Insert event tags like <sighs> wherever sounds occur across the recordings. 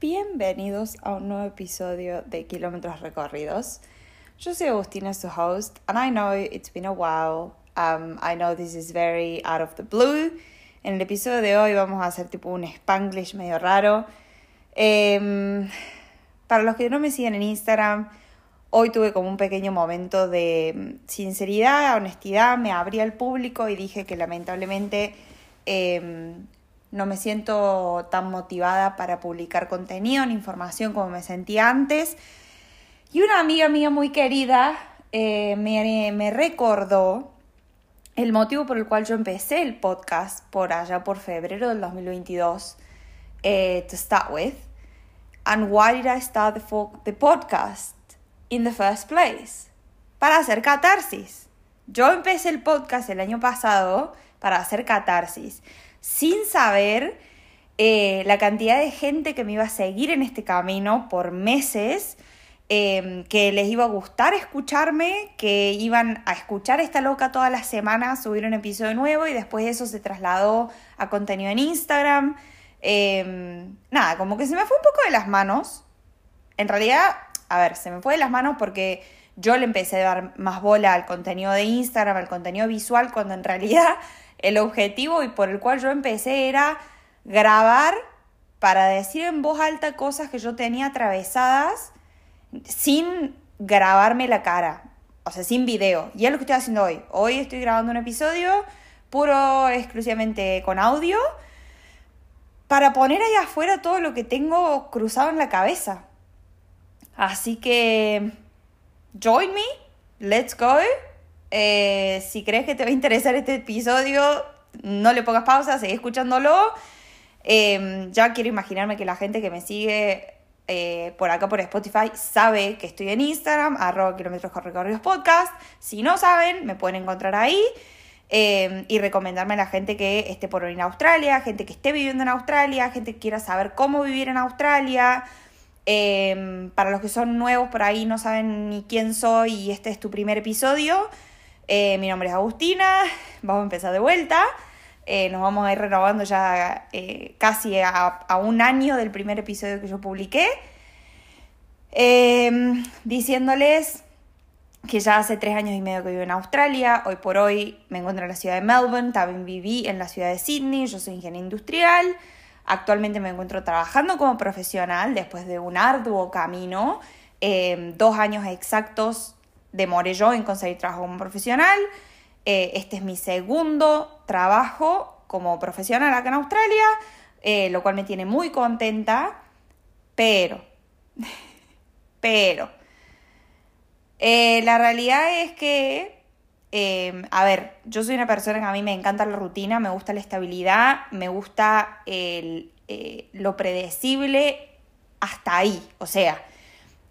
Bienvenidos a un nuevo episodio de Kilómetros Recorridos. Yo soy Agustina, su host, and I know it's been a while. Um, I know this is very out of the blue. En el episodio de hoy vamos a hacer tipo un spanglish medio raro. Em, para los que no me siguen en Instagram, hoy tuve como un pequeño momento de sinceridad, honestidad, me abrí al público y dije que lamentablemente em, no me siento tan motivada para publicar contenido ni información como me sentía antes. Y una amiga mía muy querida eh, me, me recordó el motivo por el cual yo empecé el podcast por allá por febrero del 2022, eh, to start with, and why did I start the, the podcast in the first place? Para hacer catarsis. Yo empecé el podcast el año pasado para hacer catarsis sin saber eh, la cantidad de gente que me iba a seguir en este camino por meses, em, que les iba a gustar escucharme, que iban a escuchar esta loca todas las semanas, subir un episodio nuevo y después eso se trasladó a contenido en Instagram. Em, nada, como que se me fue un poco de las manos. En realidad, a ver, se me fue de las manos porque yo le empecé a dar más bola al contenido de Instagram, al contenido visual, cuando en realidad el objetivo y por el cual yo empecé era grabar para decir en voz alta cosas que yo tenía atravesadas sin grabarme la cara, o sea, sin video. Y es lo que estoy haciendo hoy. Hoy estoy grabando un episodio puro, exclusivamente con audio, para poner ahí afuera todo lo que tengo cruzado en la cabeza. Así que, join me, let's go. Eh, si crees que te va a interesar este episodio, no le pongas pausa, sigue escuchándolo. Em, ya quiero imaginarme que la gente que me sigue eh, por acá por Spotify sabe que estoy en Instagram, arroba kilómetros recorridos. Si no saben, me pueden encontrar ahí. Em, y recomendarme a la gente que esté por en Australia, gente que esté viviendo en Australia, gente que quiera saber cómo vivir en Australia, em, para los que son nuevos por ahí no saben ni quién soy y este es tu primer episodio, eh, mi nombre es Agustina, <laughs> vamos a empezar de vuelta. Eh, nos vamos a ir renovando ya eh, casi a, un año del primer episodio que yo publiqué. Em, diciéndoles que ya hace tres años y medio que vivo en Australia. Hoy por hoy me encuentro en la ciudad de Melbourne, también viví en la ciudad de Sydney, yo soy ingeniero industrial. Actualmente me encuentro trabajando como profesional después de un arduo camino, em, dos años exactos demoré yo en conseguir trabajo como profesional. Eh, este es mi segundo trabajo como profesional acá en Australia, eh, lo cual me tiene muy contenta, pero, <laughs> pero, eh, la realidad es que, a ver, yo soy una persona que a mí me encanta la rutina, me gusta la estabilidad, me gusta lo predecible hasta ahí, o sea,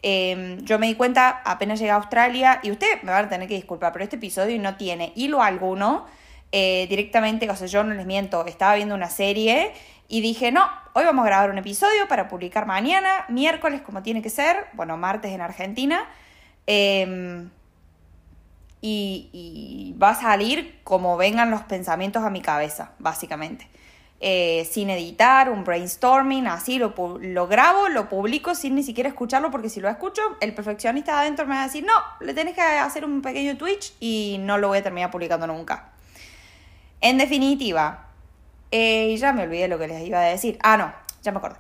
Em, yo me di cuenta apenas llegué a Australia, y usted me va a tener que disculpar, pero este episodio no tiene hilo alguno. Eh, directamente, o sea, yo no les miento, estaba viendo una serie y dije, no, hoy vamos a grabar un episodio para publicar mañana, miércoles como tiene que ser, bueno, martes en Argentina. Em, y, y va a salir como vengan los pensamientos a mi cabeza, básicamente. Eh, sin editar, un brainstorming, así lo, lo grabo, lo publico sin ni siquiera escucharlo, porque si lo escucho, el perfeccionista de adentro me va a decir, no, le tenés que hacer un pequeño Twitch y no lo voy a terminar publicando nunca. En definitiva, eh, ya me olvidé lo que les iba a decir. Ah, no, ya me acordé.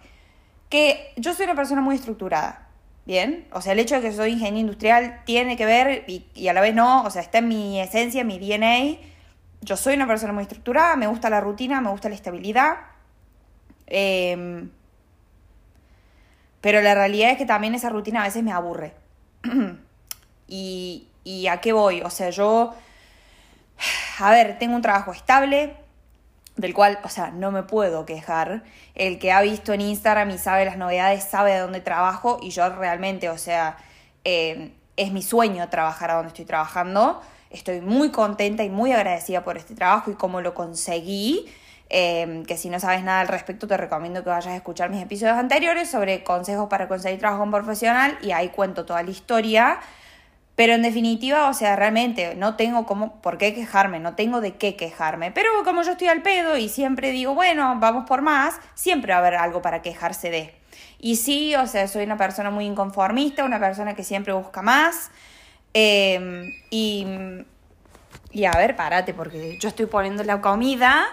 Que yo soy una persona muy estructurada. Bien, o sea, el hecho de que soy ingeniero industrial tiene que ver y, y a la vez no, o sea, está en mi esencia, en mi DNA yo soy una persona muy estructurada, me gusta la rutina, me gusta la estabilidad. Em, pero la realidad es que también esa rutina a veces me aburre. <clears throat> y, ¿Y a qué voy? O sea, yo, a ver, tengo un trabajo estable, del cual, o sea, no me puedo quejar. El que ha visto en Instagram y sabe las novedades sabe de dónde trabajo y yo realmente, o sea, em, es mi sueño trabajar a donde estoy trabajando. Estoy muy contenta y muy agradecida por este trabajo y cómo lo conseguí. Em, que si no sabes nada al respecto te recomiendo que vayas a escuchar mis episodios anteriores sobre consejos para conseguir trabajo profesional y ahí cuento toda la historia. Pero en definitiva, o sea, realmente no tengo como por qué quejarme, no tengo de qué quejarme. Pero como yo estoy al pedo y siempre digo, bueno, vamos por más, siempre va a haber algo para quejarse de. Y sí, o sea, soy una persona muy inconformista, una persona que siempre busca más. Em, y, y a ver, párate, porque yo estoy poniendo la comida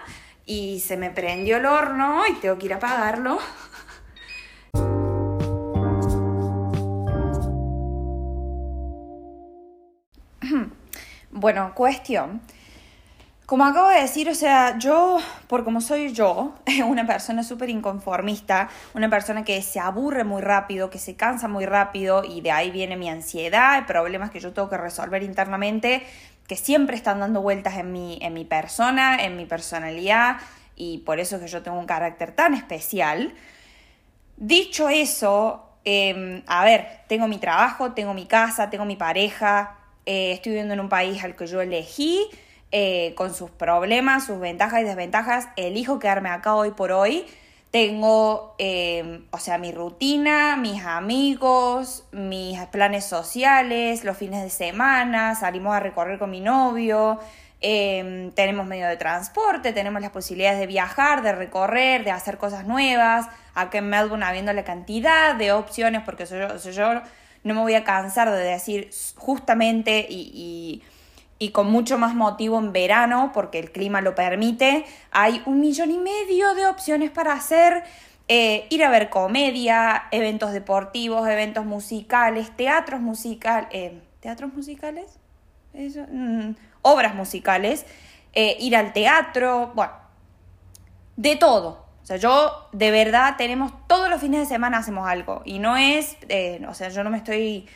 y se me prendió el horno y tengo que ir a apagarlo. <laughs> Bueno, cuestión. Como acabo de decir, o sea, yo, por como soy yo, <laughs> una persona súper inconformista, una persona que se aburre muy rápido, que se cansa muy rápido y de ahí viene mi ansiedad, problemas que yo tengo que resolver internamente, que siempre están dando vueltas en mi, en mi persona, en mi personalidad y por eso es que yo tengo un carácter tan especial. Dicho eso, em, a ver, tengo mi trabajo, tengo mi casa, tengo mi pareja, eh, estoy viviendo en un país al que yo elegí eh, con sus problemas, sus ventajas y desventajas, elijo quedarme acá hoy por hoy. Tengo, em, o sea, mi rutina, mis amigos, mis planes sociales, los fines de semana, salimos a recorrer con mi novio, em, tenemos medio de transporte, tenemos las posibilidades de viajar, de recorrer, de hacer cosas nuevas. Acá en Melbourne habiendo la cantidad de opciones, porque soy yo, no me voy a cansar de decir justamente y con mucho más motivo en verano, porque el clima lo permite, hay un millón y medio de opciones para hacer. Eh, ir a ver comedia, eventos deportivos, eventos musicales, teatros musicales, eh, teatros musicales, mm, obras musicales, eh, ir al teatro, bueno, de todo. O sea, yo de verdad tenemos todos los fines de semana hacemos algo y no es, o sea, yo no me estoy,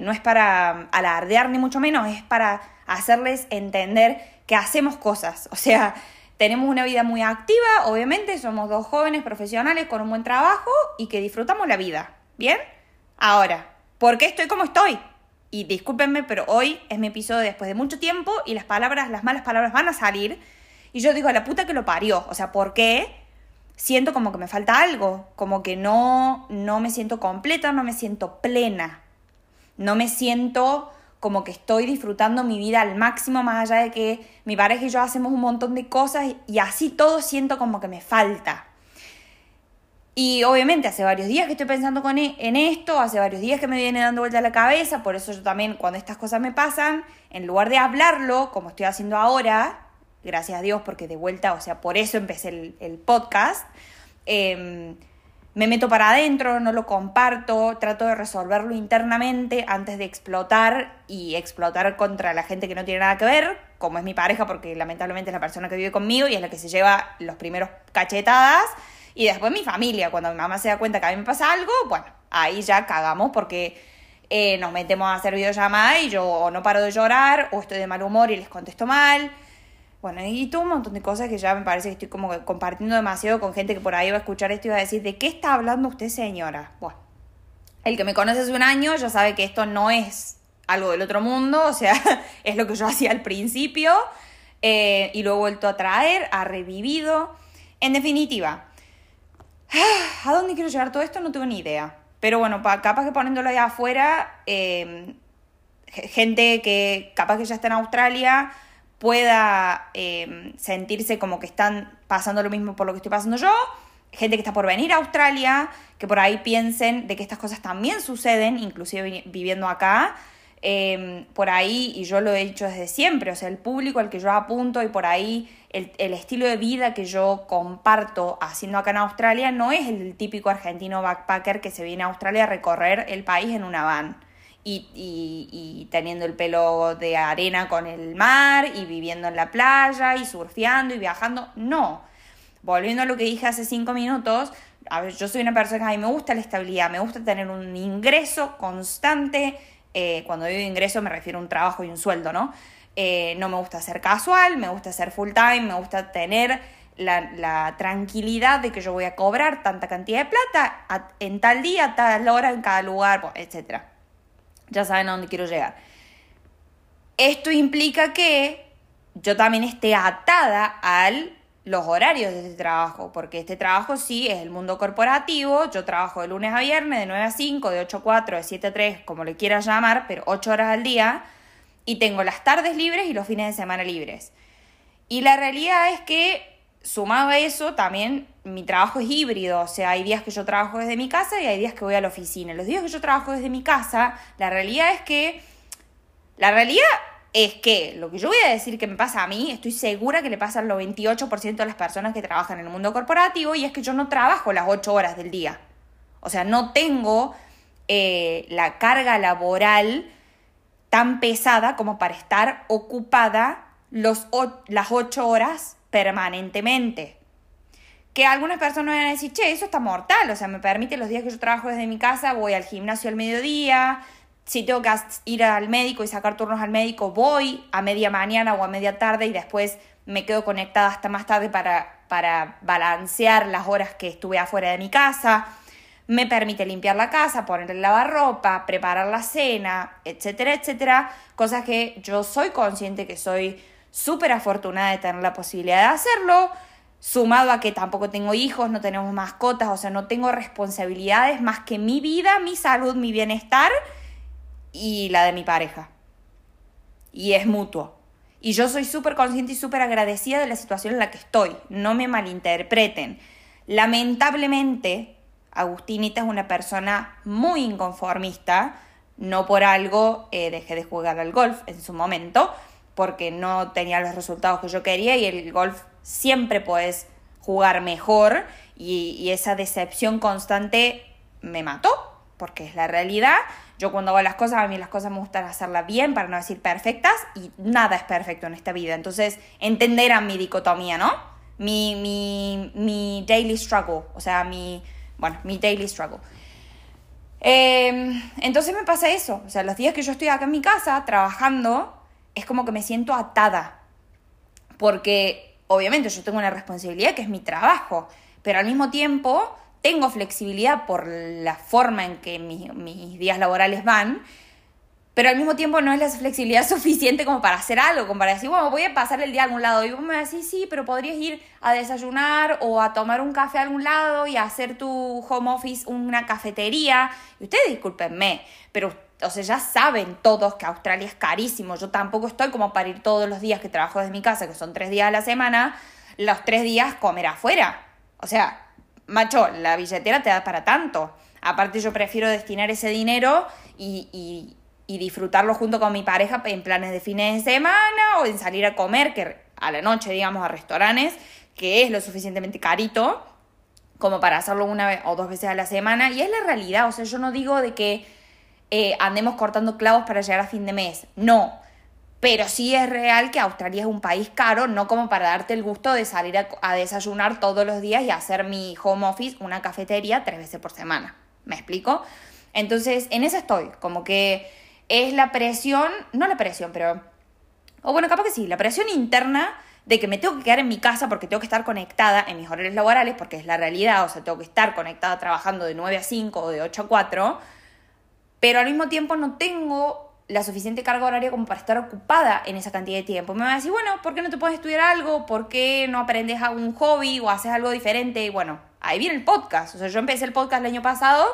no es para alardear ni mucho menos, es para hacerles entender que hacemos cosas. O sea, tenemos una vida muy activa, obviamente, somos dos jóvenes profesionales con un buen trabajo y que disfrutamos la vida. ¿Bien? Ahora, ¿por qué estoy como estoy? Y discúlpenme, pero hoy es mi episodio después de mucho tiempo y las palabras, las malas palabras van a salir. Y yo digo, la puta que lo parió. O sea, ¿por qué? Siento como que me falta algo, como que no, no me siento completa, no me siento plena, no me siento como que estoy disfrutando mi vida al máximo, más allá de que mi pareja y yo hacemos un montón de cosas y así todo siento como que me falta. Y obviamente hace varios días que estoy pensando con e, en esto, hace varios días que me viene dando vuelta la cabeza, por eso yo también cuando estas cosas me pasan, en lugar de hablarlo, como estoy haciendo ahora, gracias a Dios porque de vuelta, o sea, por eso empecé el, el podcast, eh, me meto para adentro, no lo comparto, trato de resolverlo internamente antes de explotar y explotar contra la gente que no tiene nada que ver, como es mi pareja, porque lamentablemente es la persona que vive conmigo y es la que se lleva los primeros cachetadas. Y después mi familia, cuando mi mamá se da cuenta que a mí me pasa algo, bueno, ahí ya cagamos porque eh, nos metemos a hacer videollamada y yo o no paro de llorar o estoy de mal humor y les contesto mal bueno, y tú un montón de cosas que ya me parece que estoy como compartiendo demasiado con gente que por ahí va a escuchar esto y va a decir, ¿de qué está hablando usted, señora? Bueno, el que me conoce hace un año ya sabe que esto no es algo del otro mundo, o sea, <laughs> es lo que yo hacía al principio eh, y lo he vuelto a traer, ha revivido. En definitiva, <sighs> ¿a dónde quiero llegar todo esto? No tengo ni idea. Pero bueno, capaz que poniéndolo allá afuera, eh, gente que capaz que ya está en Australia pueda em, sentirse como que están pasando lo mismo por lo que estoy pasando yo, gente que está por venir a Australia, que por ahí piensen de que estas cosas también suceden, inclusive viviendo acá, em, por ahí, y yo lo he dicho desde siempre, o sea, el público al que yo apunto y por ahí el, el estilo de vida que yo comparto haciendo acá en Australia no es el típico argentino backpacker que se viene a Australia a recorrer el país en una van y, teniendo el pelo de arena con el mar y viviendo en la playa y surfeando y viajando. No. Volviendo a lo que dije hace cinco minutos, a ver, yo soy una persona que a mí me gusta la estabilidad, me gusta tener un ingreso constante. Eh, cuando digo ingreso me refiero a un trabajo y un sueldo, ¿no? Eh, no me gusta ser casual, me gusta ser full time, me gusta tener la, la, tranquilidad de que yo voy a cobrar tanta cantidad de plata en tal día, tal hora, en cada lugar, etc ya saben a dónde quiero llegar. Esto implica que yo también esté atada a los horarios de este trabajo, porque este trabajo sí es el mundo corporativo, yo trabajo de lunes a viernes, de 9 a 5, de 8 a 4, de 7 a 3, como le quieras llamar, pero 8 horas al día, y tengo las tardes libres y los fines de semana libres. Y la realidad es que sumado a eso, también mi trabajo es híbrido, o sea, hay días que yo trabajo desde mi casa y hay días que voy a la oficina. Los días que yo trabajo desde mi casa, la realidad es que, la realidad es que lo que yo voy a decir que me pasa a mí, estoy segura que le pasa al 98% de las personas que trabajan en el mundo corporativo y es que yo no trabajo las 8 horas del día. O sea, no tengo eh, la carga laboral tan pesada como para estar ocupada los, las 8 horas permanentemente. Que algunas personas van a decir, che, eso está mortal, o sea, me permite los días que yo trabajo desde mi casa, voy al gimnasio al mediodía, si tengo que ir al médico y sacar turnos al médico, voy a media mañana o a media tarde y después me quedo conectada hasta más tarde para, para balancear las horas que estuve afuera de mi casa. Me permite limpiar la casa, poner el lavarropa, preparar la cena, etcétera, etcétera. Cosas que yo soy consciente que soy súper afortunada de tener la posibilidad de hacerlo, sumado a que tampoco tengo hijos, no tenemos mascotas, o sea, no tengo responsabilidades más que mi vida, mi salud, mi bienestar y la de mi pareja. Y es mutuo. Y yo soy súper consciente y súper agradecida de la situación en la que estoy. No me malinterpreten. Lamentablemente, Agustinita es una persona muy inconformista. No por algo eh, dejé de jugar al golf en su momento, porque no tenía los resultados que yo quería y el golf siempre puedes jugar mejor y, esa decepción constante me mató, porque es la realidad. Yo cuando hago las cosas, a mí las cosas me gustan hacerlas bien, para no decir perfectas, y nada es perfecto en esta vida. Entonces, entenderán mi dicotomía, ¿no? Mi, mi, mi daily struggle, o sea, mi, bueno, mi daily struggle. Em, entonces me pasa eso, o sea, los días que yo estoy acá en mi casa trabajando, es como que me siento atada. Porque obviamente yo tengo una responsabilidad que es mi trabajo, pero al mismo tiempo tengo flexibilidad por la forma en que mis días laborales van pero al mismo tiempo no es la flexibilidad <laughs> suficiente como para hacer algo, como para decir, bueno, voy a pasar el día a algún lado. Y vos me decís, sí, pero podrías ir a desayunar o a tomar un café a algún lado y hacer tu home office una cafetería. Y ustedes discúlpenme, pero o sea, ya saben todos que Australia es carísimo. Yo tampoco estoy como para ir todos los días que trabajo desde mi casa, que son tres días a la semana, los tres días comer afuera. O sea, macho, la billetera te da para tanto. Aparte yo prefiero destinar ese dinero y, y disfrutarlo junto con mi pareja en planes de fines de semana o en salir a comer, que a la noche, digamos, a restaurantes, que es lo suficientemente carito como para hacerlo una vez o dos veces a la semana. Y es la realidad, o sea, yo no digo de que eh, andemos cortando clavos para llegar a fin de mes, no. Pero sí es real que Australia es un país caro, no como para darte el gusto de salir a, desayunar todos los días y hacer mi home office una cafetería tres veces por semana. ¿Me explico? Entonces, en eso estoy, como que es la presión, no la presión, pero, o bueno, capaz que sí, la presión interna de que me tengo que quedar en mi casa porque tengo que estar conectada en mis horarios laborales, porque es la realidad, o sea, tengo que estar conectada trabajando de 9 a 5 o de 8 a 4, pero al mismo tiempo no tengo la suficiente carga horaria como para estar ocupada en esa cantidad de tiempo. Me va a decir, bueno, ¿por qué no te puedes estudiar algo? ¿Por qué no aprendes algún hobby o haces algo diferente? Y bueno, ahí viene el podcast. O sea, yo empecé el podcast el año pasado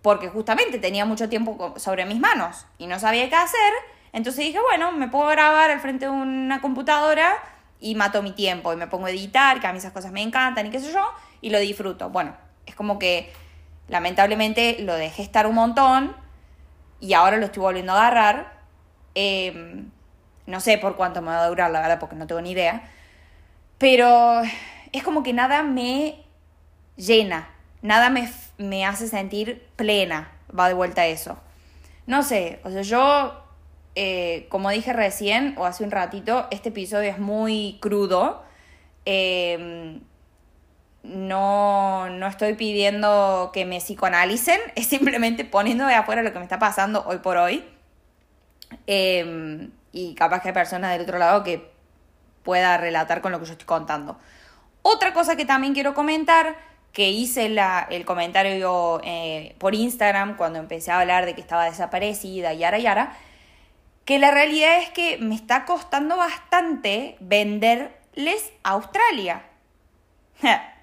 porque justamente tenía mucho tiempo sobre mis manos y no sabía qué hacer. Entonces dije, bueno, me puedo grabar al frente de una computadora y mato mi tiempo y me pongo a editar, que a mí esas cosas me encantan y qué sé yo, y lo disfruto. Bueno, es como que lamentablemente lo dejé estar un montón y ahora lo estoy volviendo a agarrar. Em, no sé por cuánto me va a durar, la verdad, porque no tengo ni idea. Pero es como que nada me llena, nada me me hace sentir plena, va de vuelta eso. No sé, o sea, yo, eh, como dije recién o hace un ratito, este episodio es muy crudo. Em, no, no estoy pidiendo que me psicoanalicen, <laughs> es simplemente poniendo de afuera lo que me está pasando hoy por hoy. Em, y capaz que hay personas del otro lado que pueda relatar con lo que yo estoy contando. Otra cosa que también quiero comentar que hice la, el comentario eh, por Instagram cuando empecé a hablar de que estaba desaparecida yara yara, que la realidad es que me está costando bastante venderles a Australia. <laughs>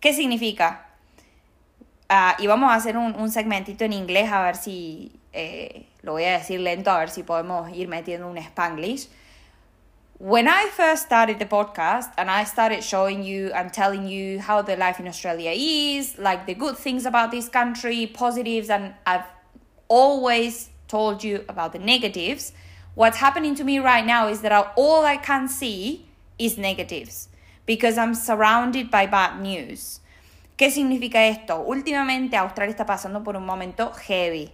¿Qué significa? Ah, y vamos a hacer un, segmentito en inglés a ver si, eh, lo voy a decir lento, a ver si podemos ir metiendo un spanglish. when I first started the podcast and I started showing you and telling you how the life in Australia is, like the good things about this country, positives, and I've always told you about the negatives, what's happening to me right now is that all I can see is negatives because I'm surrounded by bad news. ¿Qué significa esto? Últimamente Australia está pasando por un momento heavy.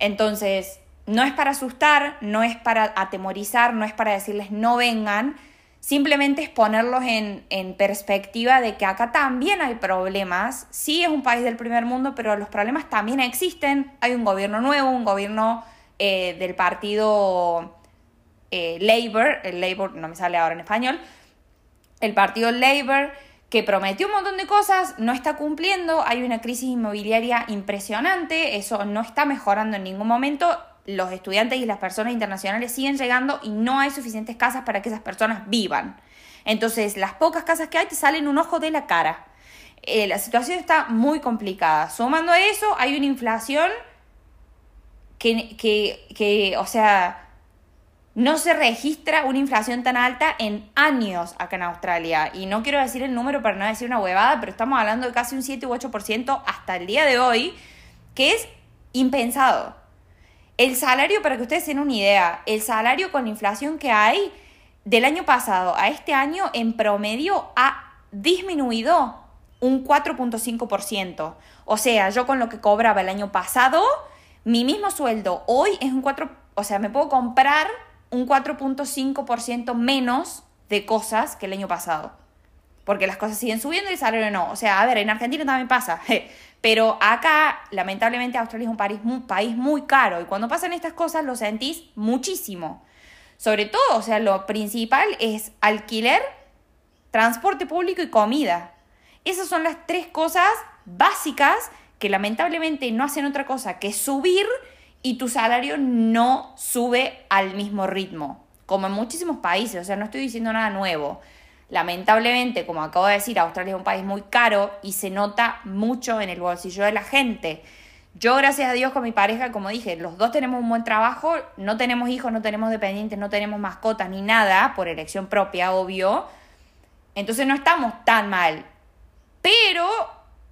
Entonces, no es para asustar, no es para atemorizar, no es para decirles no vengan, simplemente es ponerlos en, perspectiva de que acá también hay problemas. Sí es un país del primer mundo, pero los problemas también existen. Hay un gobierno nuevo, un gobierno eh, del partido eh, Labour, el Labour no me sale ahora en español, el partido Labour que prometió un montón de cosas, no está cumpliendo, hay una crisis inmobiliaria impresionante, eso no está mejorando en ningún momento los estudiantes y las personas internacionales siguen llegando y no hay suficientes casas para que esas personas vivan. Entonces, las pocas casas que hay te salen un ojo de la cara. Eh, la situación está muy complicada. Sumando a eso, hay una inflación que, que, que, o sea, no se registra una inflación tan alta en años acá en Australia. Y no quiero decir el número para no decir una huevada, pero estamos hablando de casi un 7 u 8% hasta el día de hoy, que es impensado. El salario, para que ustedes tengan una idea, el salario con la inflación que hay del año pasado a este año en promedio ha disminuido un 4.5%. O sea, yo con lo que cobraba el año pasado, mi mismo sueldo hoy es un 4, o sea, me puedo comprar un 4.5% menos de cosas que el año pasado. Porque las cosas siguen subiendo y el salario no. O sea, a ver, en Argentina también pasa. <laughs> Pero acá, lamentablemente, Australia es un país, un país muy caro y cuando pasan estas cosas lo sentís muchísimo. Sobre todo, o sea, lo principal es alquiler, transporte público y comida. Esas son las tres cosas básicas que lamentablemente no hacen otra cosa que subir y tu salario no sube al mismo ritmo, como en muchísimos países, o sea, no estoy diciendo nada nuevo. Lamentablemente, como acabo de decir, Australia es un país muy caro y se nota mucho en el bolsillo de la gente. Yo, gracias a Dios, con mi pareja, como dije, los dos tenemos un buen trabajo, no tenemos hijos, no tenemos dependientes, no tenemos mascotas ni nada, por elección propia, obvio. Entonces no estamos tan mal. Pero,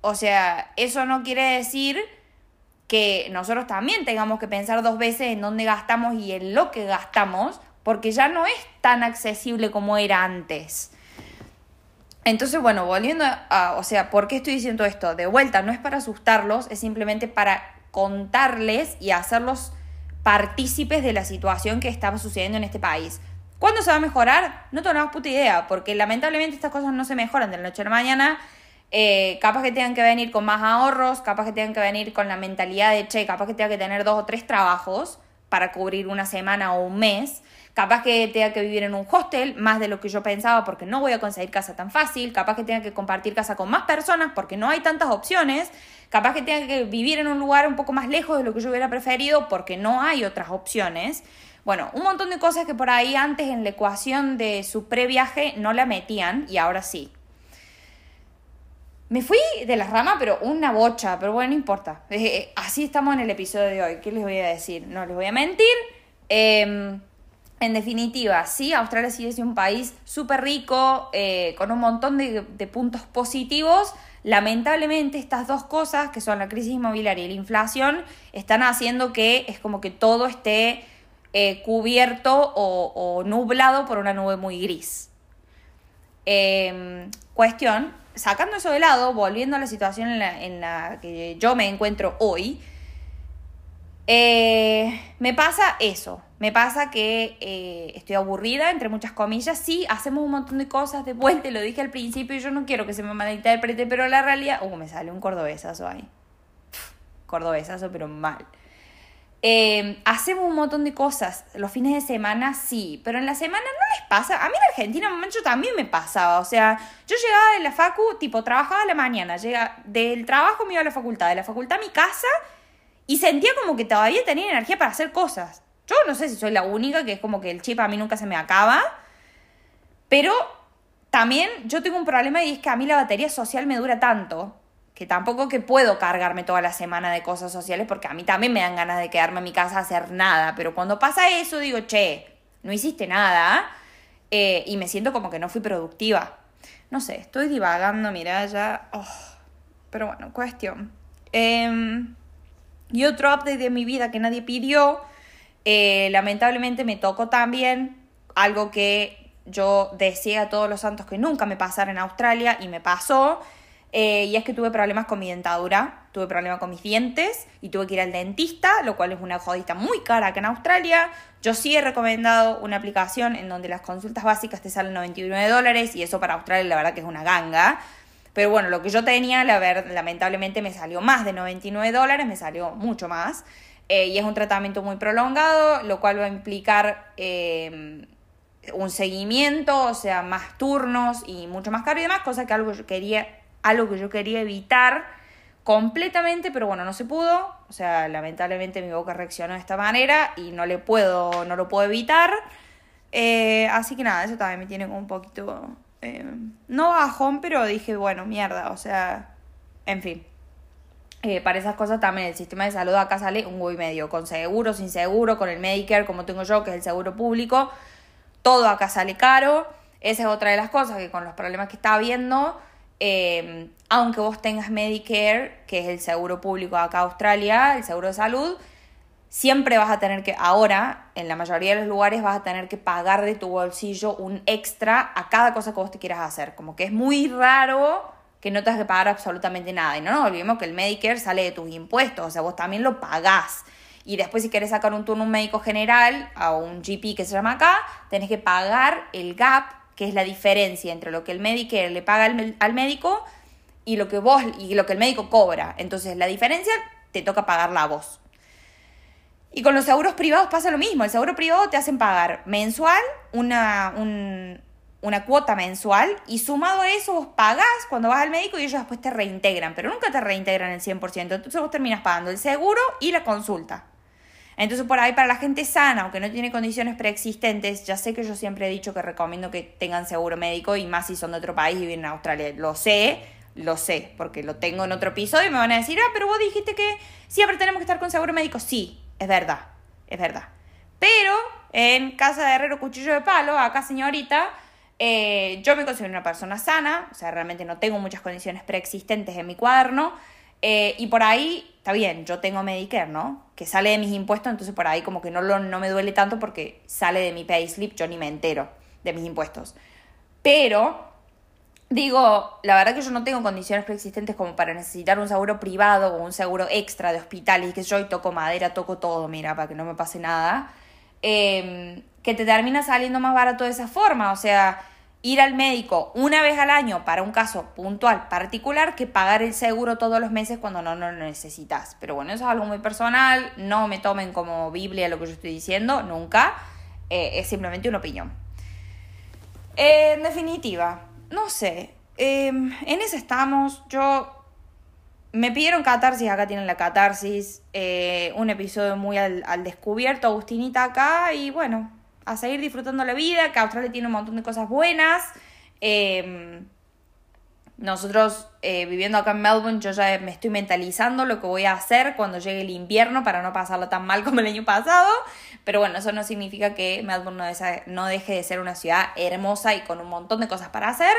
o sea, eso no quiere decir que nosotros también tengamos que pensar dos veces en dónde gastamos y en lo que gastamos, porque ya no es tan accesible como era antes. Entonces, bueno, volviendo a, o sea, ¿por qué estoy diciendo esto? De vuelta, no es para asustarlos, es simplemente para contarles y hacerlos partícipes de la situación que estaba sucediendo en este país. ¿Cuándo se va a mejorar? No tenemos puta idea, porque lamentablemente estas cosas no se mejoran de la noche a la mañana. Eh, capaz que tengan que venir con más ahorros, capaz que tengan que venir con la mentalidad de, che, capaz que tenga que tener dos o tres trabajos para cubrir una semana o un mes. Capaz que tenga que vivir en un hostel, más de lo que yo pensaba porque no voy a conseguir casa tan fácil. Capaz que tenga que compartir casa con más personas porque no hay tantas opciones. Capaz que tenga que vivir en un lugar un poco más lejos de lo que yo hubiera preferido porque no hay otras opciones. Bueno, un montón de cosas que por ahí antes en la ecuación de su previaje no la metían y ahora sí. Me fui de la rama, pero una bocha, pero bueno, no importa. Eh, eh, así estamos en el episodio de hoy. ¿Qué les voy a decir? No les voy a mentir. Eh, en definitiva, sí, Australia sigue siendo un país súper rico, eh, con un montón de, puntos positivos. Lamentablemente estas dos cosas, que son la crisis inmobiliaria y la inflación, están haciendo que es como que todo esté cubierto o, nublado por una nube muy gris. Em, cuestión, sacando eso de lado, volviendo a la situación en la, que yo me encuentro hoy, eh, me pasa eso, me pasa que eh, estoy aburrida, entre muchas comillas, sí, hacemos un montón de cosas. De vuelta, lo dije al principio y yo no quiero que se me malinterprete, pero la realidad, uh, me sale un cordobesazo ahí, cordobesazo, pero mal. Eh, hacemos un montón de cosas. Los fines de semana sí, pero en la semana no les pasa. A mí en Argentina, yo también me pasaba. O sea, yo llegaba de la facu, tipo, trabajaba a la mañana, llega, del trabajo me iba a la facultad, de la facultad a mi casa y sentía como que todavía tenía energía para hacer cosas. Yo no sé si soy la única, que es como que el chip a mí nunca se me acaba. Pero también yo tengo un problema y es que a mí la batería social me dura tanto que tampoco que puedo cargarme toda la semana de cosas sociales porque a mí también me dan ganas de quedarme en mi casa a hacer nada. Pero cuando pasa eso digo, che, no hiciste nada. eh, y me siento como que no fui productiva. No sé, estoy divagando, mira, ya... Oh, pero bueno, cuestión. Em, y otro update de mi vida que nadie pidió, eh, lamentablemente me tocó también algo que yo deseé a todos los santos que nunca me pasara en Australia y me pasó. Eh, y es que tuve problemas con mi dentadura, tuve problemas con mis dientes y tuve que ir al dentista, lo cual es una jodita muy cara acá en Australia. Yo sí he recomendado una aplicación en donde las consultas básicas te salen 99 dólares y eso para Australia la verdad que es una ganga. Pero bueno, lo que yo tenía, la verdad, lamentablemente me salió más de 99 dólares, me salió mucho más. Eh, y es un tratamiento muy prolongado, lo cual va a implicar eh, un seguimiento, o sea, más turnos y mucho más caro y demás, cosa que algo yo quería, algo que yo quería evitar completamente, pero bueno, no se pudo. O sea, lamentablemente mi boca reaccionó de esta manera y no le puedo, no lo puedo evitar. Eh, así que nada, eso también me tiene como un poquito, eh, no bajón, pero dije, bueno, mierda, o sea, en fin. Eh, para esas cosas también el sistema de salud acá sale un huevo y medio, con seguro, sin seguro, con el Medicare, como tengo yo, que es el seguro público todo acá sale caro. Esa es otra de las cosas que con los problemas que está habiendo, eh, aunque vos tengas Medicare, que es el seguro público acá en Australia, el seguro de salud, siempre vas a tener que, ahora, en la mayoría de los lugares, vas a tener que pagar de tu bolsillo un extra a cada cosa que vos te quieras hacer. Como que es muy raro que no tengas que pagar absolutamente nada. Y no nos olvidemos que el Medicare sale de tus impuestos, o sea, vos también lo pagás. Y después si quieres sacar un turno un médico general a un GP que se llama acá, tenés que pagar el gap, que es la diferencia entre lo que el médico le paga al, médico y lo que vos y lo que el médico cobra. Entonces la diferencia te toca pagarla a vos. Y con los seguros privados pasa lo mismo. El seguro privado te hacen pagar mensual una, una cuota mensual y sumado a eso vos pagás cuando vas al médico y ellos después te reintegran, pero nunca te reintegran el 100%. Entonces vos terminas pagando el seguro y la consulta. Entonces por ahí para la gente sana o que no tiene condiciones preexistentes, ya sé que yo siempre he dicho que recomiendo que tengan seguro médico y más si son de otro país y viven en Australia. Lo sé, lo sé, porque lo tengo en otro episodio y me van a decir, ah, pero vos dijiste que siempre tenemos que estar con seguro médico. Sí, es verdad, es verdad. Pero en casa de herrero cuchillo de palo, acá señorita, eh, yo me considero una persona sana, o sea, realmente no tengo muchas condiciones preexistentes en mi cuaderno. Eh, y por ahí, está bien, yo tengo Medicare, ¿no? Que sale de mis impuestos, entonces por ahí como que no, lo, no me duele tanto porque sale de mi payslip, yo ni me entero de mis impuestos. Pero, digo, la verdad que yo no tengo condiciones preexistentes como para necesitar un seguro privado o un seguro extra de hospital y que yo hoy toco madera, toco todo, mira, para que no me pase nada. Em, que te termina saliendo más barato de esa forma, o sea ir al médico una vez al año para un caso puntual particular que pagar el seguro todos los meses cuando no, lo necesitas. Pero bueno, eso es algo muy personal, no me tomen como Biblia lo que yo estoy diciendo, nunca, eh, es simplemente una opinión. en definitiva, no sé, em, en eso estamos, yo... Me pidieron catarsis, acá tienen la catarsis, eh, un episodio muy al, al descubierto, Agustinita acá, y bueno, a seguir disfrutando la vida, que Australia tiene un montón de cosas buenas. Em, nosotros eh, viviendo acá en Melbourne, yo ya me estoy mentalizando lo que voy a hacer cuando llegue el invierno para no pasarlo tan mal como el año pasado. Pero bueno, eso no significa que Melbourne no, deje de ser una ciudad hermosa y con un montón de cosas para hacer.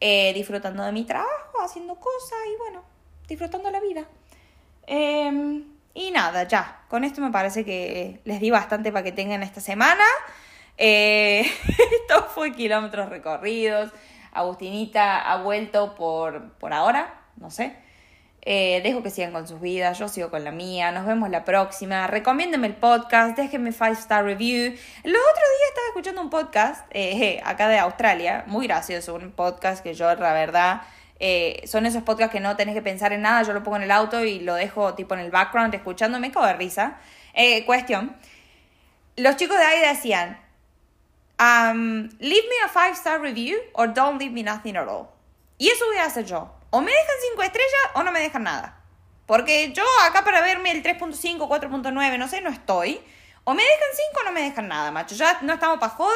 Eh, disfrutando de mi trabajo, haciendo cosas y bueno, disfrutando la vida. Eh, y nada, ya, con esto me parece que les di bastante para que tengan esta semana. Eh, <laughs> esto fue kilómetros recorridos. Agustinita ha vuelto por, por ahora, no sé. Eh, dejo que sigan con sus vidas, yo sigo con la mía. Nos vemos la próxima. Recomiéndenme el podcast, déjenme 5 star review. Los otros días estaba escuchando un podcast eh, acá de Australia, muy gracioso, un podcast que yo, la verdad, eh, son esos podcasts que no tenés que pensar en nada, yo lo pongo en el auto y lo dejo tipo en el background escuchando, me cago de risa. Eh, cuestión, los chicos de ahí decían, um, leave me a five star review or don't leave me nothing at all. Y eso voy a hacer yo. O me dejan cinco estrellas o no me dejan nada. Porque yo acá para verme el 3.5, 4.9, no sé, no estoy. O me dejan 5 o no me dejan nada, macho. Ya no estamos para joda.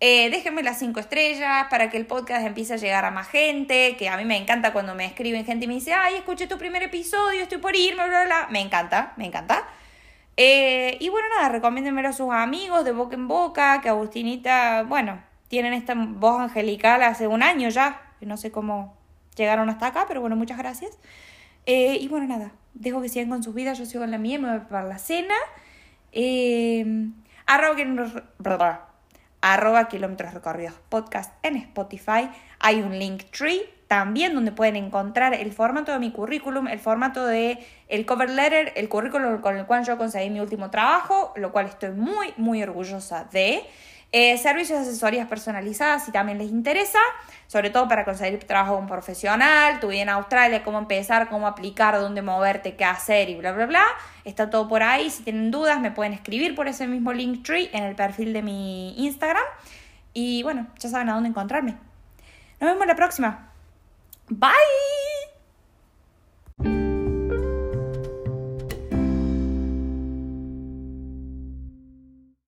Eh, déjenme las cinco estrellas para que el podcast empiece a llegar a más gente, que a mí me encanta cuando me escriben gente y me dice, ay, escuché tu primer episodio, estoy por irme, bla, bla. Me encanta, me encanta. Eh, y bueno, nada, recomiéndenmelo a sus amigos de boca en boca, que Agustinita, bueno, tienen esta voz angelical hace un año ya. No sé cómo llegaron hasta acá, pero bueno, muchas gracias. Eh, y bueno, nada, dejo que sigan con sus vidas, yo sigo en la mía, me voy a preparar la cena. Eh, arroba, arroba kilómetros recorridos podcast en Spotify. Hay un link tree también donde pueden encontrar el formato de mi currículum, el formato de el cover letter, el currículum con el cual yo conseguí mi último trabajo, lo cual estoy muy, muy orgullosa de. Eh, servicios de asesorías personalizadas si también les interesa, sobre todo para conseguir trabajo con profesional, tu vida en Australia, cómo empezar, cómo aplicar, dónde moverte, qué hacer y bla, bla, bla. Está todo por ahí. Si tienen dudas, me pueden escribir por ese mismo link tree en el perfil de mi Instagram. Y bueno, ya saben a dónde encontrarme. Nos vemos la próxima. Bye.